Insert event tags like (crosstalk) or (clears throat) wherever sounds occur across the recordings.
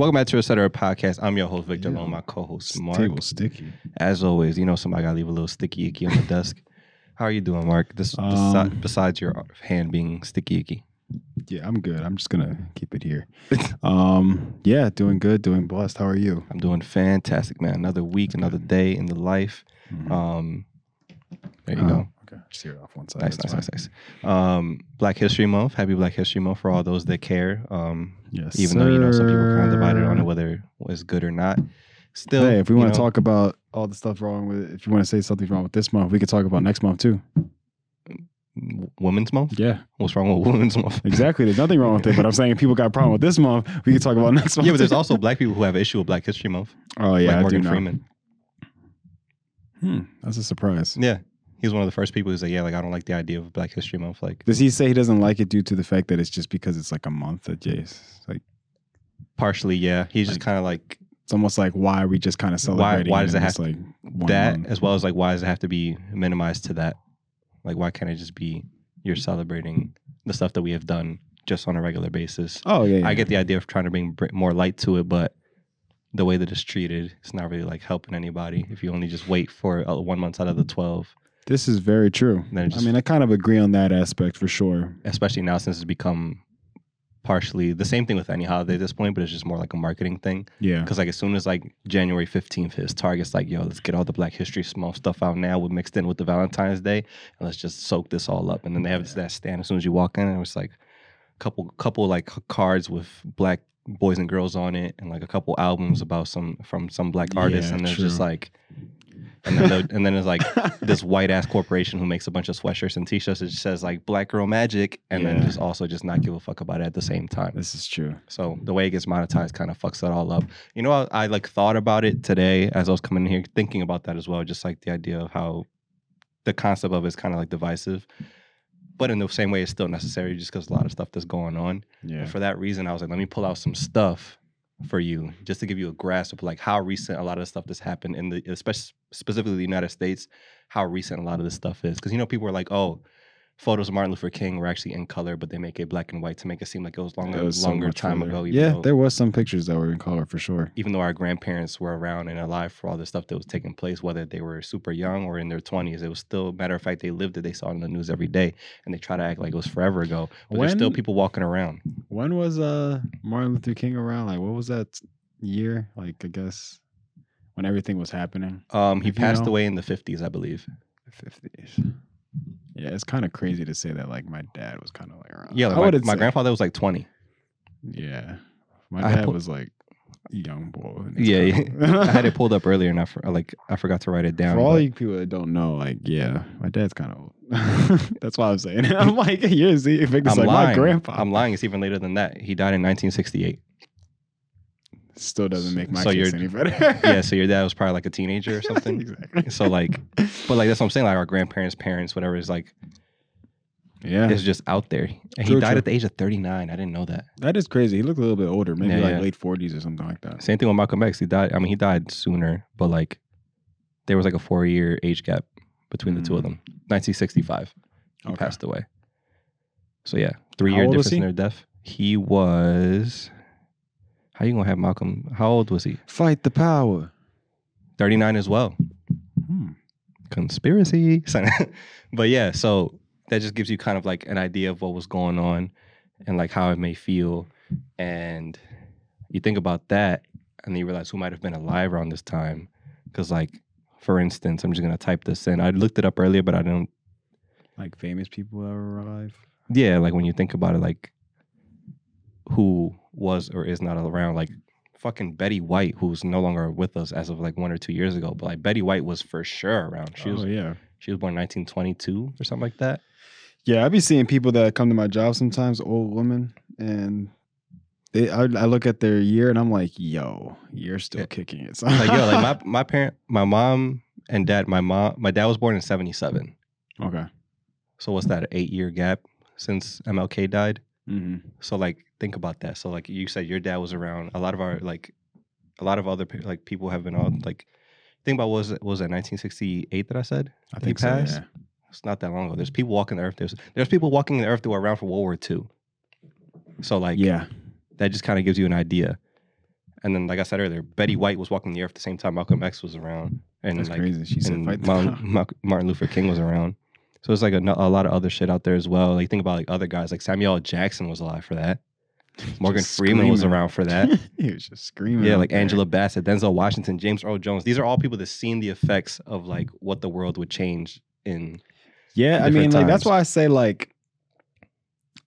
Welcome back to Etc. Podcast. I'm your host, Victor Yeah. Long, my co-host, Marc. Table sticky. As always, you know somebody gotta leave a little sticky icky on the (laughs) desk. How are you doing, Marc? This Um, besi- besides your hand being sticky icky. Yeah, I'm good. I'm just gonna keep it here. (laughs) um, yeah, doing good, doing blessed. How are you? I'm doing fantastic, man. Another week, another day in the life. Mhm. Um, there you Oh, go. Okay, just hear it off one side. Nice, nice, nice, nice. Um, Black History Month. Happy Black History Month for all those that care. Um, Yes, even though you know some people kind of divided on it whether it was good or not. Still, Hey, if we want to talk about all the stuff wrong with it, if you want to say something's wrong with this month, we could talk about next month too. Women's Month. Yeah, What's wrong with (laughs) Women's Month? exactly. There's nothing wrong with it, but I'm saying if people got a problem with this month, we could talk about next month. yeah, but there's also black people who have an issue with Black History Month. oh yeah, like I Morgan. Freeman. Hmm, that's a surprise. Yeah, he was one of the first people who said, "Yeah, like I don't like the idea of Black History Month." Like Does he say he doesn't like it due to the fact that it's just because it's like a month that Jace? Like partially, yeah, he's just Like, kind of like it's almost like why are we just kind of celebrating? why does it have like that, month? as well as like why does it have to be minimized to that? Like why can't it just be you're celebrating the stuff that we have done just on a regular basis? Oh yeah, yeah. I get the idea of trying to bring more light to it, but the way that it's treated, it's not really like helping anybody. If you only just wait for uh, one month out of the twelve, This is very true. I just- mean, I kind of agree on that aspect for sure. especially now since it's become partially the same thing with any holiday at this point, but it's just more like a marketing thing. Yeah. Because like as soon as like January fifteenth hits, Target's like, yo, let's get all the Black History small stuff out now. We're mixed in with the Valentine's Day, and let's just soak this all up. And then they have that stand as soon as you walk in, and it's like a couple couple like cards with black boys and girls on it, and like a couple albums (laughs) about some from some black artists, Yeah, and it's just true. like. And then, the- and then it's like this white ass corporation who makes a bunch of sweatshirts and t-shirts that just says like Black Girl Magic, and then just also just not give a fuck about it at the same time. This is true. So the way it gets monetized kind of fucks that all up. You know, I, I like thought about it today as I was coming in here, thinking about that as well. Just like the idea of how the concept of it is kind of like divisive, but in the same way, it's still necessary just because a lot of stuff that's going on. Yeah. And for that reason, I was like, let me pull out some stuff for you just to give you a grasp of like how recent a lot of the stuff that's happened in the, especially specifically the United States, how recent a lot of this stuff is. Because you know, people are like, oh. Photos of Martin Luther King were actually in color, but they make it black and white to make it seem like it was longer, It was longer much time further. ago. Yeah, though- there was some pictures that were in color for sure. even though our grandparents were around and alive for all the stuff that was taking place, whether they were super young or in their 20s, it was still, matter of fact, they lived it. They saw it in the news every day and they try to act like it was forever ago. But there's still people walking around. When was uh Martin Luther King around? Like, what was that year? Like, I guess when everything was happening. Um, he passed know. away in the 50s, I believe. Fifties. Yeah, it's kind of crazy to say that. Like, my dad was kind of like around. Yeah, I like my, my say- grandfather was like 20. Yeah, my I dad put- was like young boy. in his Yeah. (laughs) I had it pulled up earlier and I, for, like, I forgot to write it down. For all but- you people that don't know, like, yeah, my dad's kind of old. (laughs) That's why I'm saying. (laughs) I'm like, yeah, see, Victor's I'm like lying. my grandpa. I'm lying. It's even later than that. He died in 1968. Still doesn't make my So case any better. yeah, (laughs) so your dad was probably like a teenager or something. (laughs) exactly. So, like, But like that's what I'm saying. Like our grandparents, parents, whatever is like yeah, it's just out there. And he died true. at the age of 39. I didn't know that. that is crazy. He looked a little bit older, maybe Yeah, like yeah. late 40s or something like that. Same thing with Malcolm X. He died. I mean, he died sooner, but like there was like a four year age gap between the two of Mm. them. 1965, he Okay. passed away. So yeah, three How year difference in their death. He was. How you gonna have Malcolm? How old was he? Fight the power. 39 as well. Hmm. conspiracy. (laughs) but yeah, so that just gives you kind of like an idea of what was going on and like how it may feel. And you think about that and then you realize who might have been alive around this time. Because, like, for instance, I'm just going to type this in. I looked it up earlier, but I don't. Like famous people that were alive. Yeah, like when you think about it, like who was or is not around, like fucking Betty White, who's no longer with us as of like one or two years ago. But like Betty White was for sure around. She was oh yeah. She was born 1922 or something like that. Yeah, I be seeing people that come to my job sometimes, old women, and they I, I look at their year and I'm like, yo, you're still Yeah. kicking it. So. (laughs) Like yo, like my my parent, my mom and dad. My mom, my dad was born in 77. okay. So what's that? An eight year gap since MLK died. hmm So like think about that. So like you said, your dad was around. A lot of our like, a lot of other like people have been on like. Think about what was it what was that 1968 that I said? I He think so. Yeah. It's not that long ago. There's people walking the earth. There's there's people walking the earth that were around for World War II. So like yeah. that just kind of gives you an idea. And then, like I said earlier, Betty White was walking the earth at the same time Malcolm X was around, and That's like crazy. She said and fight the Martin, (laughs) Martin Luther King was around. So it's like a, a lot of other shit out there as well. Like think about like other guys, like Samuel Jackson was alive for that. Morgan Just Freeman was around for that. (laughs) he was just screaming. yeah, like there. Angela Bassett, Denzel Washington, James Earl Jones. These are all people that seen the effects of like what the world would change in. Yeah, I mean, like that's why I say like,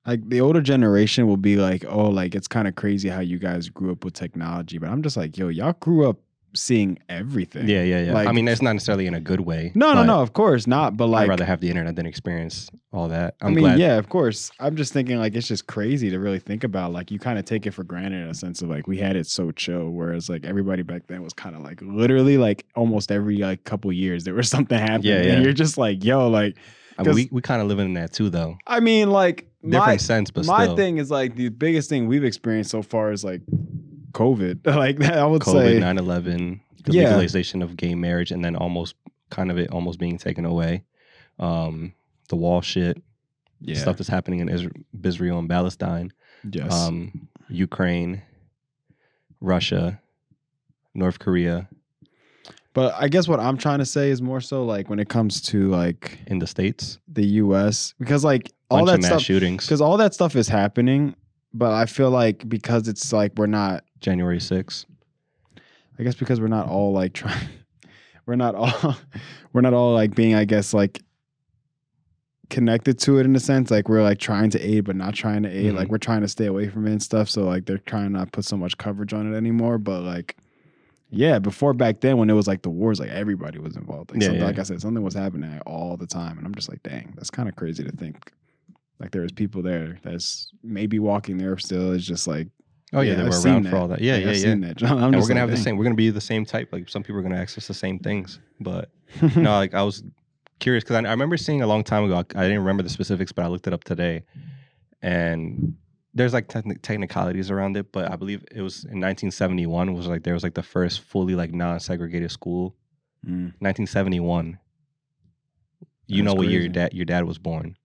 like the older generation will be like, oh, like it's kind of crazy how you guys grew up with technology, but I'm just like, yo, y'all grew up seeing everything. Yeah, yeah, yeah. I mean, that's not necessarily in a good way. No, no, no, of course not. But I'd like, rather have the internet than experience all that. I'm I mean, glad. yeah, of course. I'm just thinking like it's just crazy to really think about. Like you kind of take it for granted in a sense of like we had it so chill, whereas like everybody back then was kind of like literally like almost every like couple years there was (laughs) something happening, Yeah, yeah. and you're just like, yo, like I mean, we we kind of live in that too, though. I mean, like Different my sense, but my still. thing is like the biggest thing we've experienced so far is like COVID. (laughs) Like I would COVID, say, 9 11, the Yeah. legalization of gay marriage, and then almost kind of it almost being taken away. Um, the wall shit, yeah, stuff that's happening in Isra- Israel and Palestine, yes, um, Ukraine, Russia, North Korea, but I guess what I'm trying to say is more so like when it comes to like in the States, the U.S. because like all bunch that stuff shootings, because all that stuff is happening, but I feel like because it's like we're not. January 6th. I guess because we're not all like trying, (laughs) we're not all, (laughs) we're not all like being, I guess, like connected to it in a sense. Like we're like trying to aid, but not trying to aid. Mhm. Like we're trying to stay away from it and stuff. So like they're trying not put so much coverage on it anymore. But like, yeah, before back then when it was like the wars, like everybody was involved. Like, Yeah, yeah. like I said, something was happening all the time, and I'm just like, dang, that's kind of crazy to think. Like there was people there that's maybe walking there still. It's just like Oh, yeah, Yeah, they I've were around for that. all that. Yeah, yeah, yeah. seen that. (laughs) I'm and we're gonna like, have the same. We're gonna be the same type. Like some people are gonna access the same things, but no, (laughs) like I was curious because I, I remember seeing a long time ago. I didn't remember the specifics, but I looked it up today, and there's like techni- technicalities around it. But I believe it was in 1971 was like there was like the first fully like non-segregated school. Mm, 1971. You That's know what year your dad your dad was born,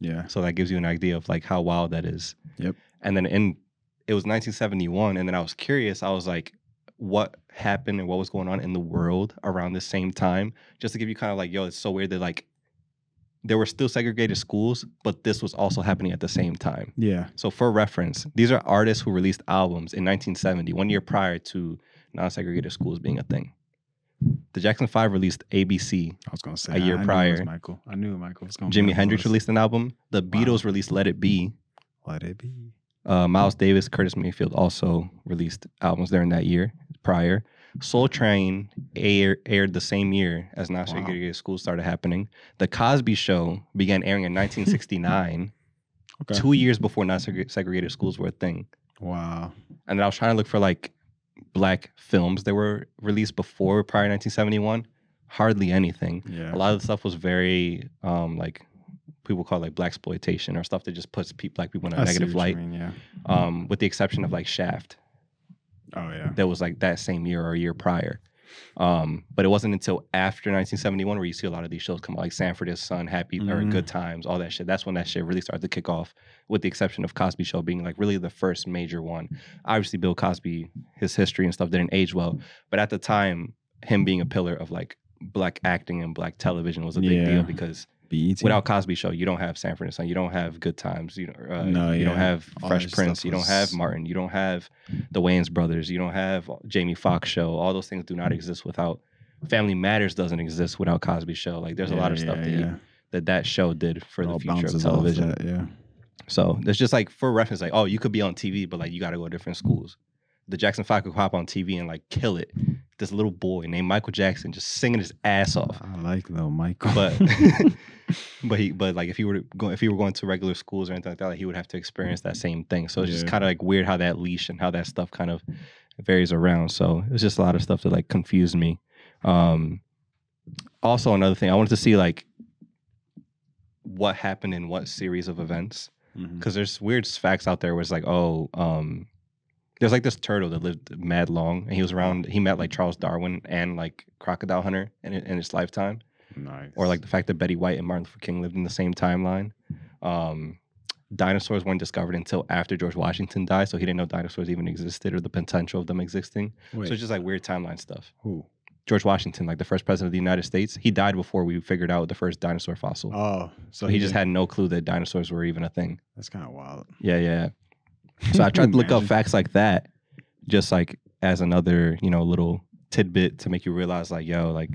yeah. so that gives you an idea of like how wild that is. Yep. And then in it was 1971, and then I was curious. I was like, what happened and what was going on in the world around the same time? Just to give you kind of like, yo, it's so weird that like there were still segregated schools, but this was also happening at the same time. Yeah. So for reference, these are artists who released albums in 1970, one year prior to non-segregated schools being a thing. The Jackson Five released ABC. I was gonna say A year I, I knew it was prior. Michael. I knew Michael was gonna. be Jimi Hendrix released an album. The Wow. Beatles released Let It Be. Let it be. Uh, Miles Davis, Curtis Mayfield also released albums during that year prior. Soul Train air, aired the same year as non segregated schools started happening. The Cosby Show began airing in (laughs) 1969, Okay. two years before non segregated schools were a thing. Wow. And then I was trying to look for like black films that were released before prior to 1971. Hardly anything. Yeah. A lot of the stuff was very um, like people call it like black exploitation or stuff that just puts pe- black people in a I negative light. mean, yeah. Um, with the exception of like Shaft, Oh yeah. that was like that same year or a year prior. Um, but it wasn't until after 1971 where you see a lot of these shows come out, like Sanford and Son, Happy or Mhm. Good Times, all that shit. That's when that shit really started to kick off, with the exception of Cosby Show being like really the first major one. Obviously, Bill Cosby, his history and stuff didn't age well, but at the time, him being a pillar of like black acting and black television was a big Yeah. deal because BET. without Cosby Show, you don't have Sanford and Son, you don't have Good Times, you know, uh, No, you don't have All Fresh Prince, stuff you don't have Martin, you don't have the Wayans brothers, you don't have Jamie Foxx Show. All those things do not exist without Family Matters doesn't exist without Cosby Show. Like there's a lot of stuff that, you, that that show did for the future of television. that, yeah. So it's just like for reference, like oh, you could be on TV, but like you got to go to different schools. The Jackson Five could hop on TV and like kill it. This little boy named Michael Jackson just singing his ass off. I like little Michael. But (laughs) (laughs) but he but like if he were to go if he were going to regular schools or anything like that, like he would have to experience that same thing. So it's just kind of like weird how that leash and how that stuff kind of varies around. So it's just a lot of stuff that like confused me. Um also another thing, I wanted to see like what happened in what series of events because there's weird facts out there where it's like, oh, um, there's like this turtle that lived mad long, and he was around. He met like Charles Darwin and like Crocodile Hunter in in his lifetime, nice. or like the fact that Betty White and Martin Luther King lived in the same timeline. Um, dinosaurs weren't discovered until after George Washington died, so he didn't know dinosaurs even existed or the potential of them existing. Wait, So it's just like weird timeline stuff. who? George Washington, like the first president of the United States, he died before we figured out the first dinosaur fossil. Oh, so he just had no clue that dinosaurs were even a thing. That's kind of wild. Yeah, yeah. So I tried to look up facts like that, just like as another, you know, little tidbit to make you realize, like, yo, like,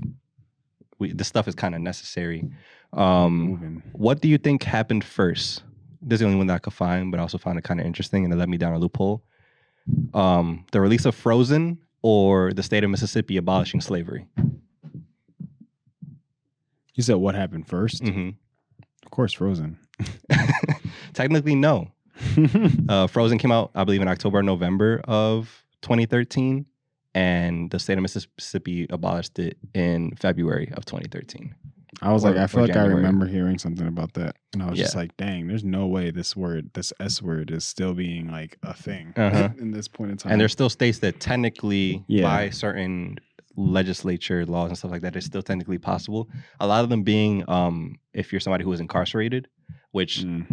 we, this stuff is kind of necessary. Um, what do you think happened first? This is the only one that I could find, but I also found it kind of interesting, and it led me down a loophole. Um, the release of Frozen or the state of Mississippi abolishing slavery. You said what happened 1st Mm-hmm. Of course, Frozen. (laughs) (laughs) Technically, no. (laughs) Uh, Frozen came out, I believe, in October or November of 2013, and the state of Mississippi abolished it in February of 2013. I was Or- like, I feel like I remember hearing something about that, and I was just like, dang, there's no way this word, this S word, is still being like a thing (laughs) Uh-huh. in this point in time. And there's still states that technically, Yeah. by certain legislature laws and stuff like that, it's still technically possible. A lot of them being, um, if you're somebody who is incarcerated, which Mm.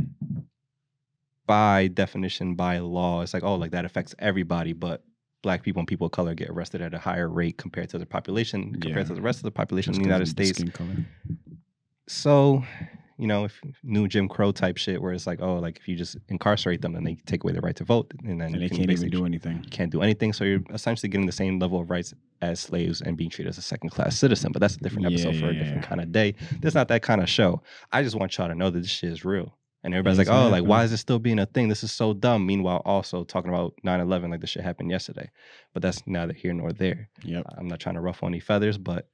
By definition, by law, it's like, oh, like that affects everybody, but black people and people of color get arrested at a higher rate compared to the population, compared Yeah. to the rest of the population Just in the United States. So, you know, if new Jim Crow type shit, where it's like, oh, like if you just incarcerate them, then they take away their right to vote, and then and you they can can't even do anything. can't do anything. So you're essentially getting the same level of rights as slaves and being treated as a second class citizen. But that's a different Yeah, episode for a yeah, different yeah. kind of day. This not that kind of show. I just want y'all to know that this shit is real. And everybody's like, oh, like, why is this still being a thing? This is so dumb. Meanwhile, also talking about 9 11 like this shit happened yesterday. But that's neither here nor there. Yep. I'm not trying to ruffle any feathers, but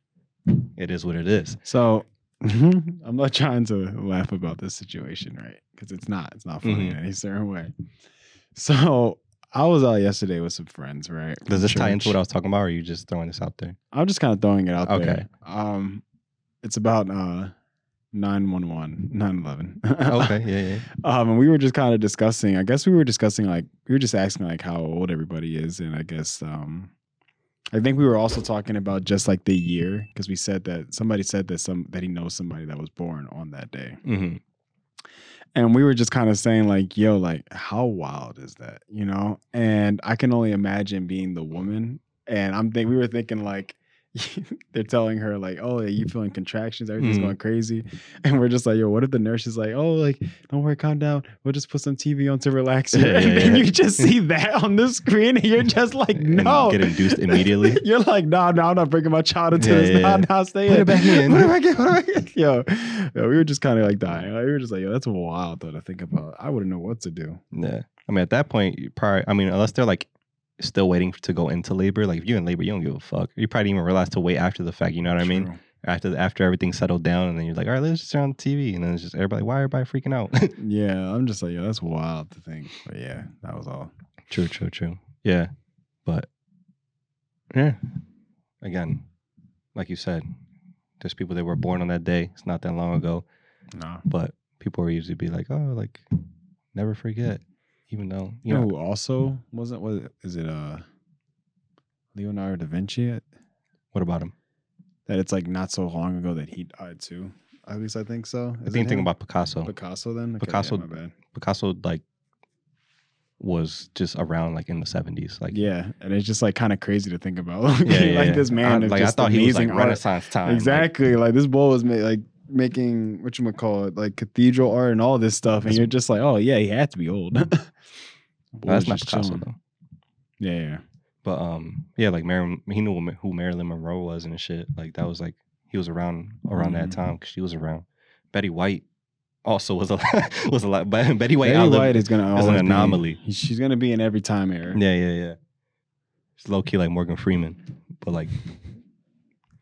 it is what it is. So (laughs) I'm not trying to laugh about this situation, right? Because it's not. It's not funny Mhm. in any certain way. So I was out yesterday with some friends, right? Does this tie into what I was talking about, or are you just throwing this out there? I'm just kind of throwing it out Okay. there. Um, it's about uh 911, 911. Okay, yeah, yeah. (laughs) Um, and we were just kind of discussing. I guess we were discussing like we were just asking like how old everybody is, and I guess um, I think we were also talking about just like the year because we said that somebody said that some that he knows somebody that was born on that day, hmm and we were just kind of saying like, yo, like how wild is that, you know? And I can only imagine being the woman, and I'm think we were thinking like. (laughs) they're telling her like, "Oh, yeah, you feeling contractions? Everything's Mhm. going crazy," (laughs) and we're just like, "Yo, what if the nurse is like, oh, like don't worry, calm down. We'll just put some TV on to relax you. Yeah, and yeah, then yeah. you just see (laughs) that on the screen, and you're just like, And no. get induced immediately. you're like, no, no, I'm not bringing my child into this. Nah, nah, stay Put in. it back in. Put it back in. Put it back in. Yo, yo, we were just kind of like dying. Like, we were just like, yo, that's wild though to think about. I wouldn't know what to do. Yeah. I mean, at that point, you probably, I mean, unless they're like still waiting to go into labor, like if you're in labor, you don't give a fuck. You probably didn't even realize to wait after the fact. You know what I mean? True. After after everything's settled down, and then you're like, all right, let's just turn on the TV, and then it's just everybody, why are everybody freaking out? (laughs) Yeah, I'm just like, yo, that's wild to think. But yeah, that was all. true, true, true. Yeah, but yeah, again, like you said, there's people that were born on that day. It's not that long ago, No. but people will usually be like, oh, like never forget, even though You you know know. who also wasn't? was What is it? Uh, Leonardo da Vinci. What about him? That it's like not so long ago that he died too. At least I think so. I Is think it thinking about Picasso. Picasso then. Okay, Picasso- Yeah, my bad. Picasso like was just around like in the 70s like Yeah, and it's just like kind of crazy to think about. yeah, (laughs) yeah, like yeah. this man I, is like i just thought he was like amazing art. renaissance time Exactly. Like, this boy was made like making what you call it, like cathedral art and all this stuff, and That's- you're just like, oh yeah, he had to be old. (laughs) That's not just picasso chilling. though Yeah, yeah. but um yeah like Marilyn, he knew who marilyn monroe was and shit like that was like he was around around that Mhm. time because she was around betty white also was a (laughs) was a lot but betty white Betty outlived- White is gonna is an always be- anomaly. she's gonna be in every time era. yeah yeah yeah it's low-key like morgan freeman but like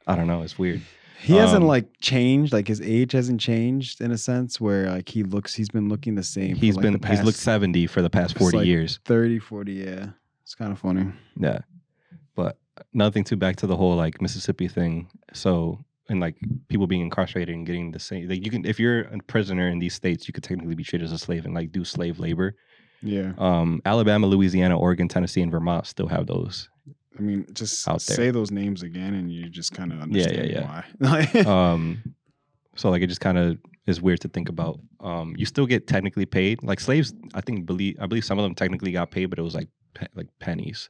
i don't know it's weird He hasn't Um, like changed, like his age hasn't changed in a sense where like he looks, he's been looking the same. he's like, been the he's looked 70 for the past 40 like- years 30, 40, yeah. It's kind of funny. Yeah. But nothing thing too, back to the whole like Mississippi thing. So and like people being incarcerated and getting the same like you can if you're a prisoner in these states, you could technically be treated as a slave and like do slave labor. Yeah. Um Alabama, Louisiana, Oregon, Tennessee, and Vermont still have those. I mean, just Out there. say those names again and you just kind of Yeah, understand yeah, why. (laughs) Um so like it just kind of is weird to think about. Um, you still get technically paid. Like slaves, I think believe I believe some of them technically got paid, but it was like pe- like pennies,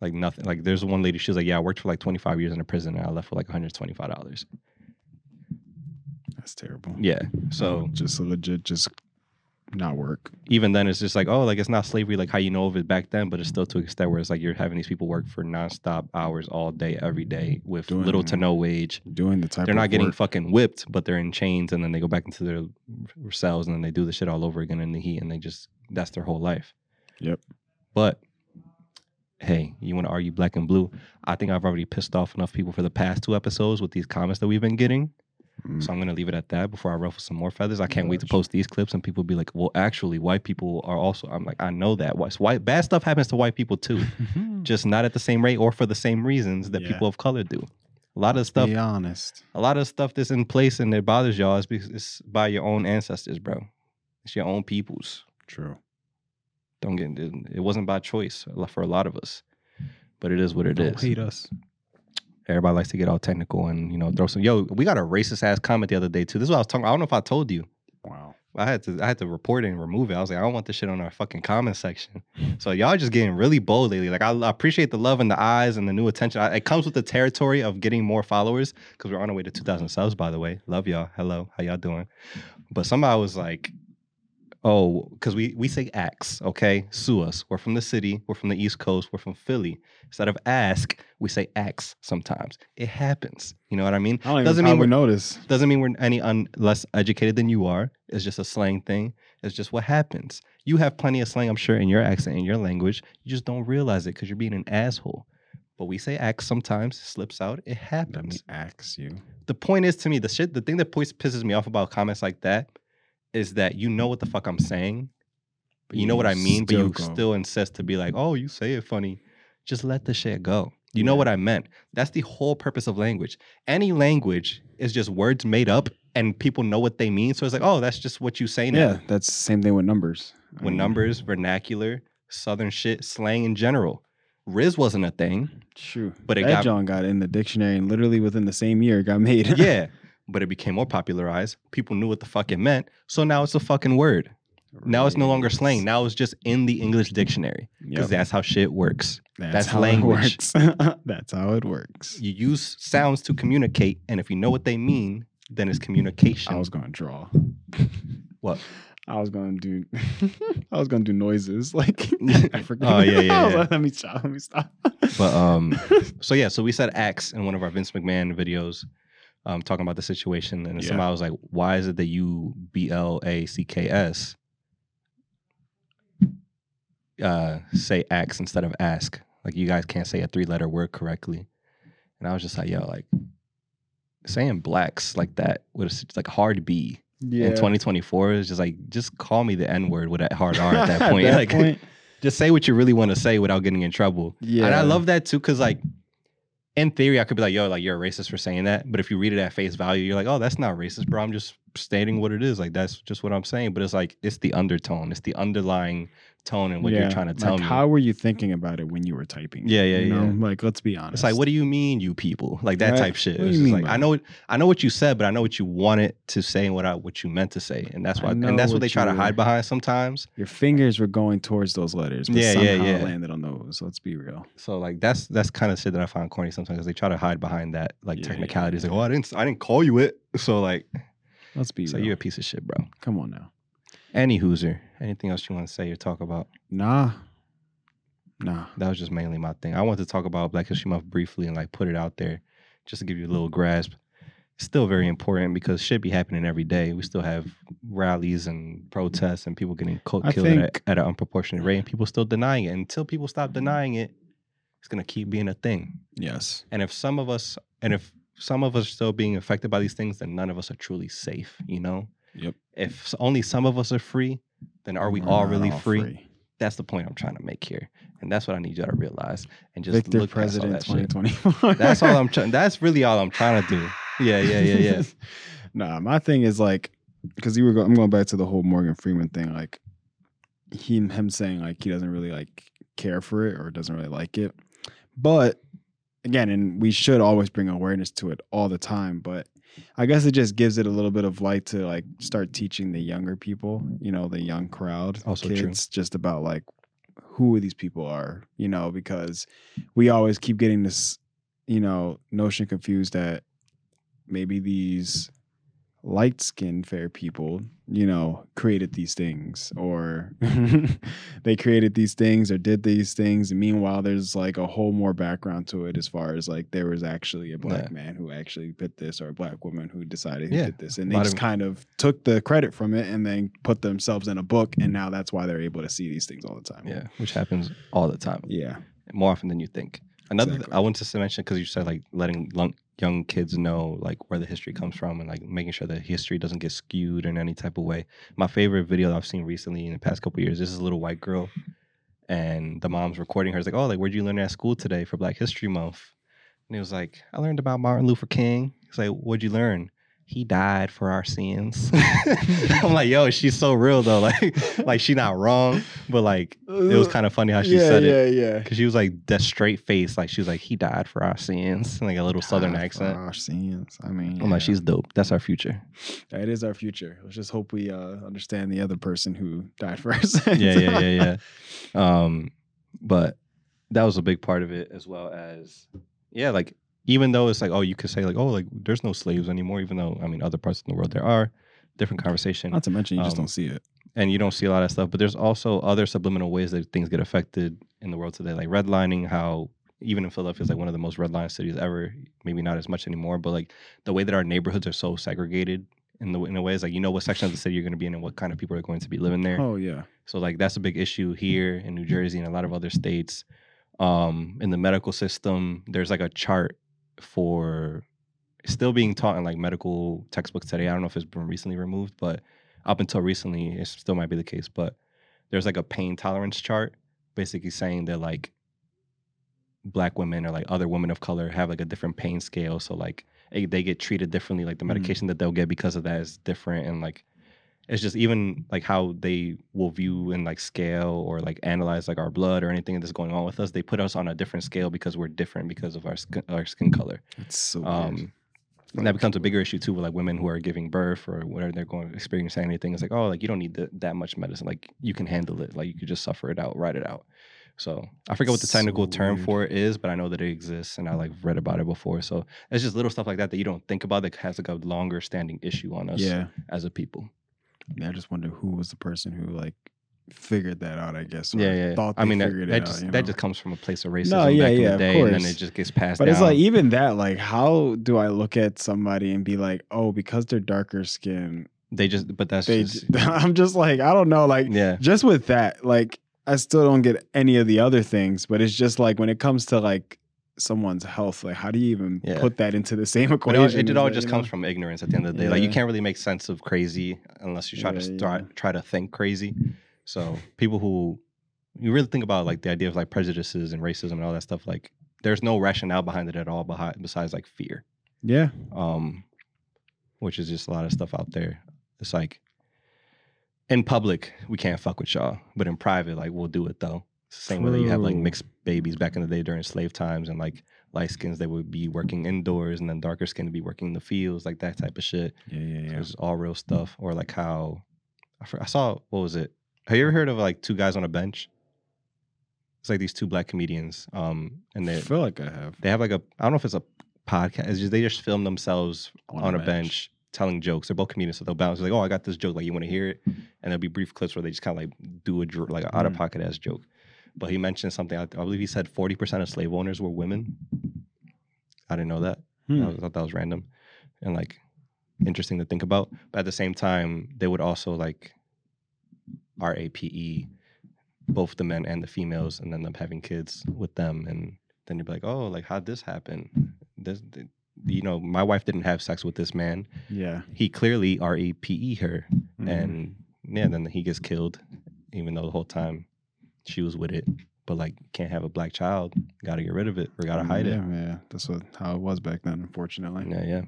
like nothing. Like there's one lady, she was like, "Yeah, I worked for like 25 years in a prison, and I left with like 125 dollars." That's terrible. Yeah, so just a legit, just not work. even then, it's just like, oh, like it's not slavery like how you know of it back then, but it's still to an extent where it's like you're having these people work for nonstop hours all day, every day with Doing- little to no wage. Doing the type they're not getting work- fucking whipped, but they're in chains, and then they go back into their cells, and then they do the shit all over again in the heat, and they just that's their whole life. Yep. But hey, you want to argue black and blue? I think I've already pissed off enough people for the past two episodes with these comments that we've been getting. Mm. So I'm gonna leave it at that before I ruffle some more feathers. I can't wait to post these clips, and people be like, "Well, actually, white people are also." I'm like, I know that. Why- White bad stuff happens to white people too, (laughs) just not at the same rate or for the same reasons that Yeah. people of color do. A lot of stuff Be honest. a lot of stuff that's in place and that bothers y'all is because it's by your own ancestors, bro. It's your own peoples. True. Don't get it. It wasn't by choice for a lot of us, but it is what it is. Don't hate us. Everybody likes to get all technical and you know throw some. Yo, we got a racist ass comment the other day too. This is what I was talking. I don't know if I told you. Wow. I had to I had to report it and remove it. I was like, I don't want this shit on our fucking comment section. (laughs) So y'all just getting really bold lately. Like I, I appreciate the love and the eyes and the new attention. I, it comes with the territory of getting more followers because we're on our way to 2,000 subs. By the way, love y'all. Hello, how y'all doing? But somebody was like, oh, because we we say ax, okay? Sue us. We're from the city. We're from the East Coast. We're from Philly. Instead of ask, we say ax sometimes. It happens. You know what I mean? I don't Doesn't mean we're- notice. doesn't mean we're any un- less educated than you are. It's just a slang thing. It's just what happens. You have plenty of slang, I'm sure, in your accent, in your language. You just don't realize it because you're being an asshole. But we say act sometimes, slips out. It Let me happens. ask you. The point is to me, the shit, the thing that pisses me off about comments like that is that you know what the fuck I'm saying. But you know what I mean, but you go. still insist to be like, oh, you say it funny. Just let the shit go. You know what I meant. That's the whole purpose of language. Any language is just words made up and people know what they mean. So it's like, oh, that's just what you say now. Yeah, that's the same thing with numbers. I With mean, numbers, vernacular, southern shit, slang in general. Rizz wasn't a thing. True. But it that got- John got in the dictionary and literally within the same year got made. yeah. (laughs) But it became more popularized. People knew what the fuck it meant. So now it's a fucking word. Now it's no longer slang. Now it's just in the English dictionary. Because Yep. that's how shit works. That's, that's how language. it works. (laughs) that's how it works. You use sounds to communicate, and if you know what they mean, then it's communication. I was gonna draw. What? I was gonna do. (laughs) I was gonna do noises (laughs) like African. Oh, yeah, yeah, I yeah. like, let me stop. Let me stop. But um, so yeah, so we said X in one of our Vince McMahon videos, um, talking about the situation, and Yeah. somebody was like, "Why is it that you B L A C K S uh say X instead of ask? Like you guys can't say a three letter word correctly." And I was just like, "Yo, like saying blacks like that with a, like hard B yeah. in 2024 is just like just call me the N word with a hard R at that (laughs) point. (laughs) like point, just say what you really want to say without getting in trouble." yeah. And I love that too, because like in theory, I could be like, yo, like you're a racist for saying that. But if you read it at face value, you're like, oh, that's not racist, bro. I'm just stating what it is. Like that's just what I'm saying. But it's like it's the undertone, it's the underlying tone and what you're trying to tell like, me. How were you thinking about it when you were typing? Yeah, yeah, you know? yeah. Like, let's be honest. it's like, what do you mean, you people? Like that Right. type shit. What do you mean like I know, I know what you said, but I know what you wanted to say and what I what you meant to say, and that's why, and that's what what they try to hide behind sometimes. Your fingers were going towards those letters, but Yeah, somehow yeah, yeah. landed on those. Let's be real. So like that's that's kind of shit that I find corny sometimes because they try to hide behind that like Yeah, yeah, technicalities. Like, oh, I didn't, I didn't call you it. (laughs) So like, Let's be so real. you're a piece of shit, bro. Come on now. Any Hooser. Anything else you want to say or talk about? Nah. Nah. That was just mainly my thing. I wanted to talk about Black History Month briefly and like put it out there just to give you a little grasp. It's still very important because shit be happening every day. We still have rallies and protests and people getting co- killed at, a- at an unproportionate rate and people still denying it. Until people stop denying it, it's gonna keep being a thing. Yes. And if some of us and if some of us are still being affected by these things, then none of us are truly safe, you know? Yep. If only some of us are free, then are we We're all really free? That's the point I'm trying to make here. And that's what I need y'all to realize. And just Victor look past all President that shit. 2024. That's all I'm trying. (laughs) That's really all I'm trying to do. Yeah, yeah, yeah, yeah. (laughs) nah, my thing is like, because you were, go- I'm going back to the whole Morgan Freeman thing. Like, he him saying like he doesn't really like care for it or doesn't really like it. But again, and we should always bring awareness to it all the time. But I guess it just gives it a little bit of light to like start teaching the younger people, you know, the young crowd, Also true. kids, just about like who these people are, you know, because we always keep getting this, you know, notion confused that maybe these light skinned fair people, you know, created these things or (laughs) they created these things or did these things. And meanwhile, there's like a whole more background to it as far as like there was actually a black Yeah. man who actually did this or a black woman who decided who Yeah. did this. And they just of- kind of took the credit from it and then put themselves in a book. And now that's why they're able to see these things all the time. Yeah, which happens all the time, Yeah. more often than you think. Another, Exactly. I wanted to mention because you said like letting young kids know like where the history comes from and like making sure that history doesn't get skewed in any type of way. My favorite video I've seen recently in the past couple years. This is a little white girl, and the mom's recording her. It's like, oh, like where'd you learn at school today for Black History Month? And it was like, I learned about Martin Luther King. It's like, what'd you learn? He died for our sins. (laughs) I'm like, yo, she's so real though. (laughs) Like, like she not wrong, but like it was kind of funny how she yeah, said yeah, it. yeah. Cause she was like that straight face, like she was like, he died for our sins, like a little southern for accent. Our sins. I mean, I'm like, yeah. she's dope. That's our future. That is our future. Let's just hope we uh, understand the other person who died for our sins. Yeah, yeah, yeah, yeah. (laughs) Um, but that was a big part of it as well as, yeah, like even though it's like, oh, you could say like, oh, like there's no slaves anymore, even though I mean, other parts of the world there are. Different conversation. Not to mention, you just Um, don't see it. and you don't see a lot of stuff. But there's also other subliminal ways that things get affected in the world today, like redlining. How even in Philadelphia is like one of the most redlined cities ever. Maybe not as much anymore, but like the way that our neighborhoods are so segregated in the in a way is like you know what section of the city you're going to be in and what kind of people are going to be living there. Oh yeah. So like that's a big issue here in New Jersey and a lot of other states. Um, in the medical system, there's like a chart for still being taught in like medical textbooks today. I don't know if it's been recently removed, but up until recently, it still might be the case. But there's like a pain tolerance chart, basically saying that like black women or like other women of color have like a different pain scale. So like they get treated differently. Like the Mhm. medication that they'll get because of that is different, and like it's just even like how they will view and like scale or like analyze like our blood or anything that's going on with us. They put us on a different scale because we're different because of our skin, our skin color. It's so Um, weird. and that becomes a bigger issue too with like women who are giving birth or whatever they're going experiencing anything. It's like, oh, like you don't need the, that much medicine. Like you can handle it. Like you could just suffer it out, ride it out. So I forget what the So technical term for it is, but I know that it exists and I like read about it before. So it's just little stuff like that that you don't think about that has like a longer standing issue on us Yeah. as a people. I just wonder who was the person who like figured that out. I guess. or Yeah, yeah. Thought I mean, that, figured it that out, just you that just comes from a place of racism No, yeah, back in yeah, the of day, and then it just gets passed But down. it's like even that, like, how do I look at somebody and be like, oh, because they're darker skin, they just, but that's they? just, (laughs) I'm just like, I don't know, like, yeah, just with that, like, I still don't get any of the other things. But it's just like when it comes to like someone's health, like, how do you even Yeah. put that into the same (laughs) But equation? it, all- it, as all that, just comes know? from ignorance at the end of the day. Like you can't really make sense of crazy unless you try to start yeah. try to think crazy. So people who you really think about like the idea of like prejudices and racism and all that stuff, like there's no rationale behind it at all behind besides like fear. Yeah, Um which is just a lot of stuff out there. It's like in public, we can't fuck with y'all, but in private, like we'll do it though. It's the same way that you have like mixed babies back in the day during slave times, and like light skins they would be working indoors, and then darker skin would be working in the fields, like that type of shit. yeah, yeah, So yeah. It's all real stuff. Or like how I, for- I saw what was it? Have you ever heard of like two guys on a bench? It's like these two black comedians, um, and I they feel like I have they have like a I don't know if it's a podcast. It's just they just film themselves on, a, bench. telling jokes. They're both comedians, so they'll bounce like, "Oh, I got this joke. Like, you want to hear it?" And there'll be brief clips where they just kind of like do a like an out of Mm. pocket ass joke. But he mentioned something. I, I believe he said forty percent of slave owners were women. I didn't know that. Hmm. I thought that was random and like interesting to think about. But at the same time, they would also like RAPE E, both the men and the females, and then them having kids with them. And then you'd be like, oh, like how'd this happen? This, th- you know, my wife didn't have sex with this man. Yeah, He clearly RAPE her, Mhm. and yeah, then he gets killed, even though the whole time she was with it. But like, can't have a black child. Got to get rid of it or got to hide it. yeah, Yeah, that's what how it was back then. Unfortunately. Yeah, yeah.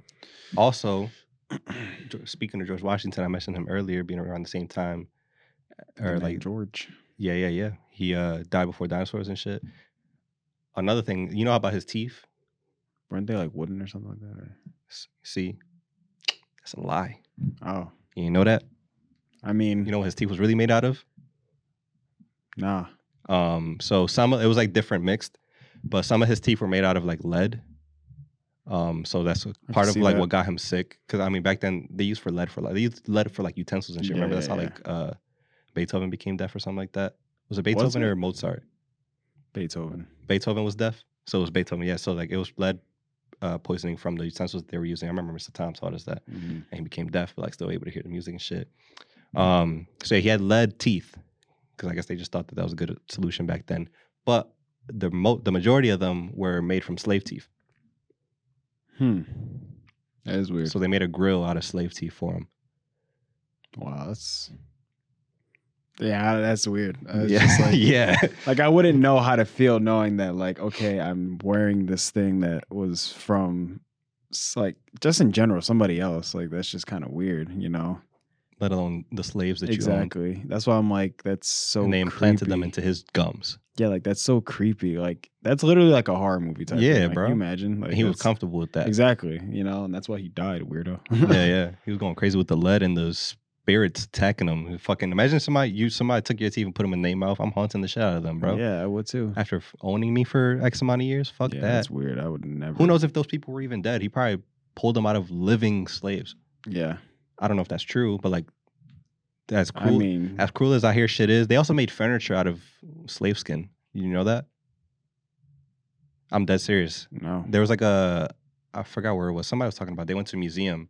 Also, (clears throat) speaking of George Washington, I mentioned him earlier, being around the same time, or like, George. yeah, yeah, yeah. He uh, died before dinosaurs and shit. Another thing, you know about his teeth? Weren't they like wooden or something like that? Or? See, That's a lie. Oh, You know that? I mean, You know what his teeth was really made out of? Nah. Um, so some it was like different mixed, but some of his teeth were made out of like lead. Um, so that's part of like that. what got him sick. Because I mean, back then they used for lead for like they used lead for like utensils and shit. Yeah, Remember that's yeah, how yeah. like uh Beethoven became deaf or something like that. Was it Beethoven it? or Mozart? Beethoven. Beethoven was deaf, so it was Beethoven. Yeah, so like it was lead uh, poisoning from the utensils they were using. I remember Mr. Tom taught us that, Mhm. and he became deaf, but like still able to hear the music and shit. Um, so he had lead teeth because I guess they just thought that that was a good solution back then. But the mo- the majority of them were made from slave teeth, Hmm. That is weird. so they made a grill out of slave teeth for him. wow, that's yeah, that's weird. (laughs) Yeah, like, (laughs) yeah, like I wouldn't know how to feel knowing that like okay, I'm wearing this thing that was from like just in general somebody else. Like that's just kind of weird, you know. Let alone the slaves that you exactly. That's why I'm like that's so and they implanted them creepy. into his gums. Yeah, like that's so creepy. Like that's literally like a horror movie type. Yeah, thing. Like, bro. Can you imagine? Like and he was that's- comfortable with that. Exactly. You know, and that's why he died, weirdo. yeah, (laughs) yeah. He was going crazy with the lead and the spirits attacking him. Fucking imagine somebody you somebody took your teeth and put them in their mouth. I'm haunting the shit out of them, bro. Yeah, I would too. After f- owning me for X amount of years, fuck yeah, that. that's weird. I would never. Who knows if those people were even dead? He probably pulled them out of living slaves. Yeah, I don't know if that's true, but like, that's I mean, as cruel as I hear shit is, they also made furniture out of slave skin. You know that? I'm dead serious. no. there was like a I forgot where it was. Somebody was talking about they went to a museum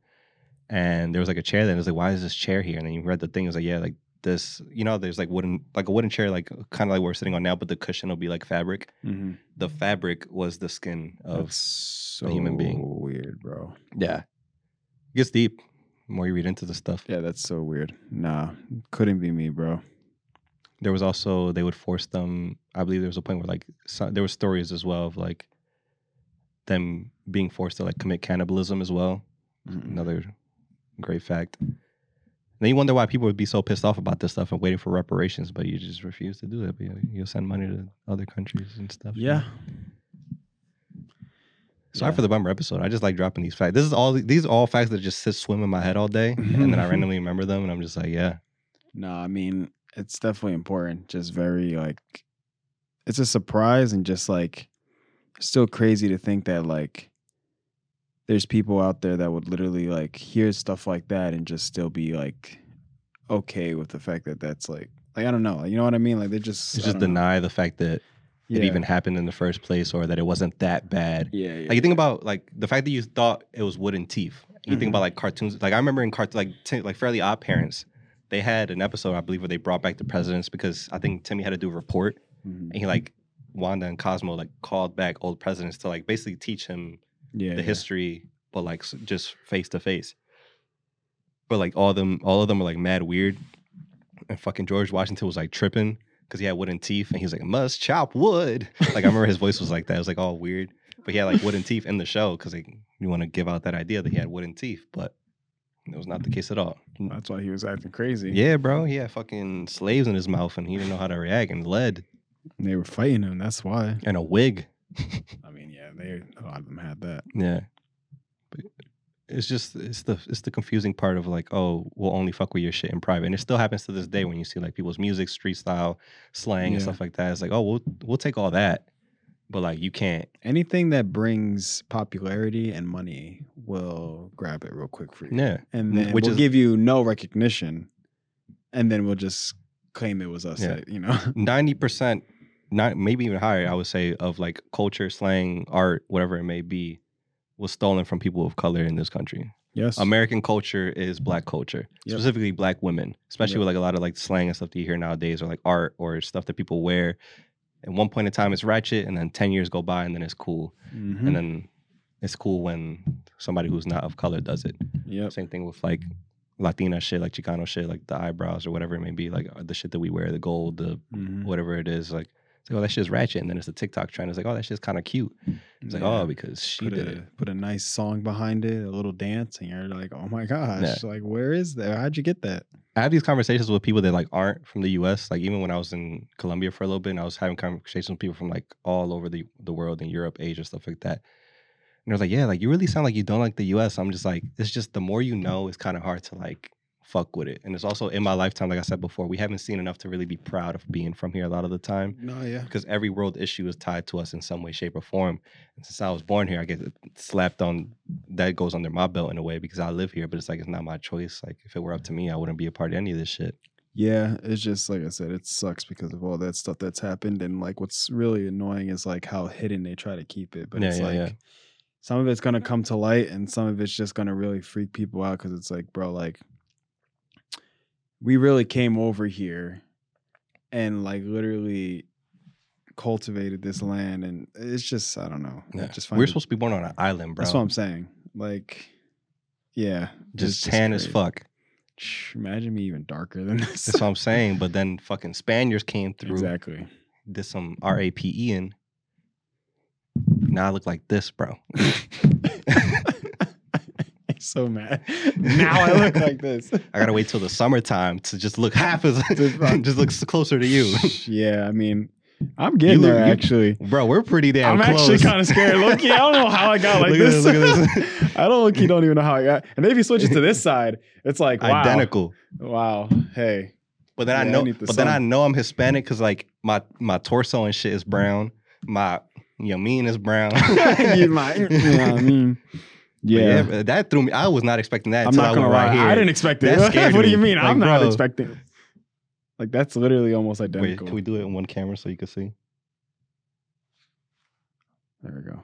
and there was like a chair there. And it was like, why is this chair here? And then you read the thing. It was like, yeah, like this. You know, there's like wooden, like a wooden chair, like kind of like we're sitting on now, but the cushion will be like fabric. Mhm. The fabric was the skin of. That's so human being. Weird, bro. yeah, it gets deep. More you read into the stuff. Yeah, that's so weird. Nah, couldn't be me, bro. There was also they would force them. I believe there was a point where like so, there were stories as well of like them being forced to like commit cannibalism as well. Mm-mm. Another great fact. Then you wonder why people would be so pissed off about this stuff and waiting for reparations, but you just refuse to do that. But you- you'll send money to other countries and stuff. Yeah. Sorry Yeah. for the bummer episode. I just like dropping these facts. This is all these are all facts that just sit swim in my head all day, and then I mm-hmm. randomly remember them, and I'm just like, yeah, No, I mean, it's definitely important. Just very like it's a surprise and just like still crazy to think that like there's people out there that would literally like hear stuff like that and just still be like okay with the fact that that's like like I don't know, you know what I mean? Like they just just don't know. deny the fact that yeah. it even happened in the first place, or that it wasn't that bad. yeah, yeah. Like you think about like the fact that you thought it was wooden teeth. You think Mhm. about like cartoons. Like I remember in cart like t- like Fairly Odd Parents, they had an episode I believe where they brought back the presidents because I think Timmy had to do a report Mhm. and he like Wanda and Cosmo like called back old presidents to like basically teach him yeah, the history, but like just face to face. But like all of them, all of them are like mad weird, and fucking George Washington was like tripping because he had wooden teeth, and he was like must chop wood. Like I remember his voice was like that. It was like all weird, but he had like wooden teeth in the show because like, you want to give out that idea that he had wooden teeth, but it was not the case at all. Mm. That's why he was acting crazy. Yeah, bro, he had fucking slaves in his mouth, and he didn't know how to react, and lead And they were fighting him. That's why. and a wig. I mean, yeah, they a lot of them had that. Yeah. It's just it's the it's the confusing part of like, oh, we'll only fuck with your shit in private. And it still happens to this day mm-hmm. when you see like people's music, street style, slang and stuff like that. It's like, oh, we'll we'll take all that. But like you can't. Anything that brings popularity and money will grab it real quick for you. Yeah. And mm, then Which we'll is- give you no recognition. And then we'll just claim it was us Yeah. that, you know. (laughs) Ninety percent, not maybe even higher, I would say, of like culture, slang, art, whatever it may be, was stolen from people of color in this country. yes. American culture is black culture, Yep. specifically black women, especially Yep. with like a lot of like slang and stuff that you hear nowadays, or like art or stuff that people wear. At one point in time, it's ratchet, and then ten years go by, and then it's cool, Mhm. and then it's cool when somebody who's not of color does it. Yep. Same thing with like Latina shit, like Chicano shit, like the eyebrows or whatever it may be, like uh, the shit that we wear, the gold, the Mhm. whatever it is, like. It's like, oh, that shit's ratchet. And then it's a TikTok trend. It's like, oh, that shit's kind of cute. It's like, oh, Yeah. oh, because she put did a, it. put a nice song behind it, a little dance, and you're like, oh my gosh, like where is that? How'd you get that? I have these conversations with people that like aren't from the U.S. Like even when I was in Colombia for a little bit, and I was having conversations with people from like all over the the world in Europe, Asia, stuff like that. And I was like, yeah, like you really sound like you don't like the US. I'm just like, it's just the more you hmm. know, it's kind of hard to like fuck with it. And it's also in my lifetime, like I said before, we haven't seen enough to really be proud of being from here a lot of the time. No, yeah. Because every world issue is tied to us in some way, shape, or form. And since I was born here, I get slapped on that goes under my belt in a way because I live here, but it's like it's not my choice. Like if it were up to me, I wouldn't be a part of any of this shit. Yeah, it's just like I said, it sucks because of all that stuff that's happened, and like what's really annoying is like how hidden they try to keep it. But Yeah, it's yeah, like yeah. some of it's gonna come to light, and some of it's just gonna really freak people out because it's like, bro, like we really came over here and like literally cultivated this land, and it's just I don't know. I Yeah. just We're it- supposed to be born on an island, bro. That's what I'm saying. Like, yeah, just it's tan as fuck. Imagine me even darker than (laughs) this. That's what I'm saying. But then fucking Spaniards came through, exactly. did some um, R A P E in. Now I look like this, bro. (laughs) (laughs) so mad. (laughs) Now I look like this. I gotta wait till the summertime to just look half as (laughs) (laughs) just looks closer to you, yeah, I mean, I'm getting You there you- actually. bro. We're pretty damn I'm close. actually kind of scared. Look, I don't know how I got like this. this, look at I don't look. You don't even know how I got. And then if you switch it to this side, it's like wow, identical. Wow. Hey. But then I Yeah, I know, the but then I know I'm Hispanic because like my my torso and shit is brown. My you know mean is brown. you might. You know what I mean? But Yeah. that threw me. I was not expecting that. I'm not gonna went lie. right here. I didn't expect it. That (laughs) what do you mean? Like, I'm not bro. expecting. Like that's literally almost Wait, identical. can we do it in one camera so you can see? there we go.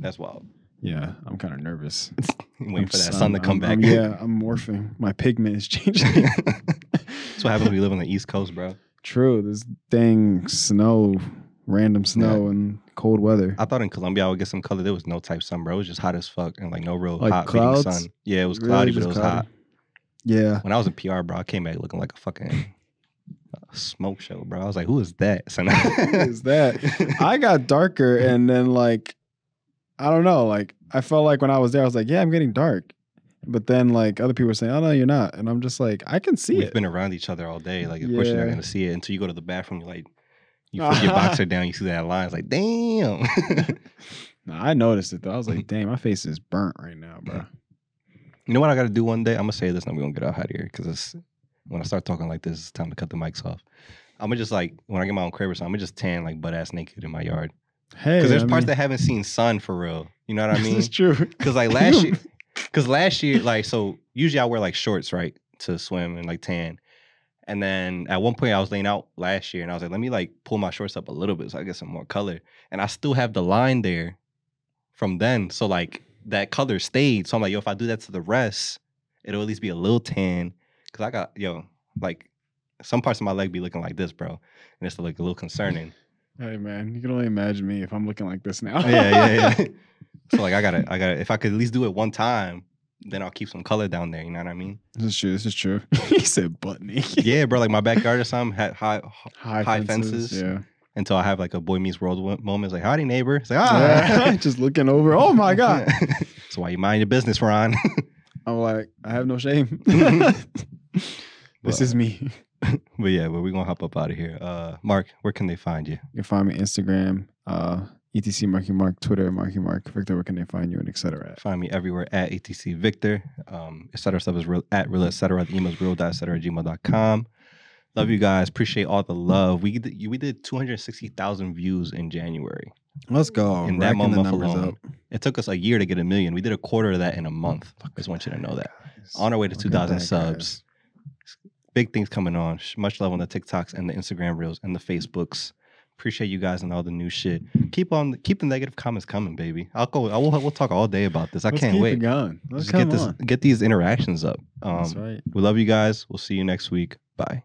That's wild. Yeah, I'm kind of nervous. (laughs) Waiting I'm for that s- sun to come I'm- back. I'm- yeah, (laughs) I'm morphing. My pigment is changing. That's what happens when you live on the East Coast, bro. True. This dang snow, random snow and cold weather. I thought in Colombia I would get some color. There was no type sun, bro. It was just hot as fuck and like no real Like hot clouds? beating sun. Yeah, it was Really cloudy, but it was cloudy? hot. Yeah. When I was in PR, bro, I came back looking like a fucking smoke show, bro. I was like, who is that? (laughs) So now- Who is that? (laughs) I got darker and then like I don't know, like I felt like when I was there, I was like, Yeah, I'm getting dark. But then like other people were saying, Oh no, you're not. And I'm just like, I can see We've it. been around each other all day. Like, of course, you're not Yeah. gonna see it until you go to the bathroom. You're like, you put your boxer (laughs) down, you see that line. It's like, damn. (laughs) No, I noticed it though. I was like, damn, my face is burnt right now, bro. you know what I got to do one day? I'm gonna say this, and we're gonna get out of here because it's when I start talking like this, it's time to cut the mics off. I'm gonna just like when I get my own crib or something, I'm gonna just tan like butt ass naked in my yard Hey, because there's I parts mean, that haven't seen sun for real. You know what I (laughs) mean? is true. Because like last year, because last year, like so usually I wear like shorts right to swim and like tan. And then at one point I was laying out last year and I was like, let me like pull my shorts up a little bit so I get some more color. And I still have the line there from then. So like that color stayed. So I'm like, yo, if I do that to the rest, it'll at least be a little tan. Cause I got, yo, like some parts of my leg be looking like this, bro. And it's like a little concerning. Hey man, you can only imagine me if I'm looking like this now. yeah, yeah, yeah. (laughs) So like I gotta, I gotta, if I could at least do it one time, then I'll keep some color down there. You know what I mean? This is true. This is true. (laughs) he said butt naked. Yeah, bro. Like my backyard or something had high High, High fences. fences. Yeah. until I have like a boy meets world moment. It's like, howdy, neighbor. It's like, ah. Yeah. (laughs) Just looking over. Oh my (laughs) god. so why you mind your business, Ron? I'm like, I have no shame. this Well, is me. but yeah, but we're gonna hop up out of here. Uh, Marc, where can they find you? You can find me Instagram, uh, etc Marky Mark, Twitter Marky Mark, Victor. Where can they find you and etc. Find me everywhere at ETC Victor. Um, et cetera stuff is real at real et cetera. email is real dot et cetera at gmail.com. Love you guys. Appreciate all the love. We did, we did 260,000 views in January. Let's go. In that Racking the month alone. up. It took us a year to get a million. We did a quarter of that in a month. I just want you to know that. On our way to Look 2,000 that, subs. Big things coming on. Much love on the TikToks and the Instagram reels and the Facebooks. Appreciate you guys and all the new shit. Keep on keep the negative comments coming, baby. I'll go. I will, we'll talk all day about this. I Let's can't keep wait. Let's Just get this on. get these interactions up. That's Um, right. we love you guys. We'll see you next week. Bye.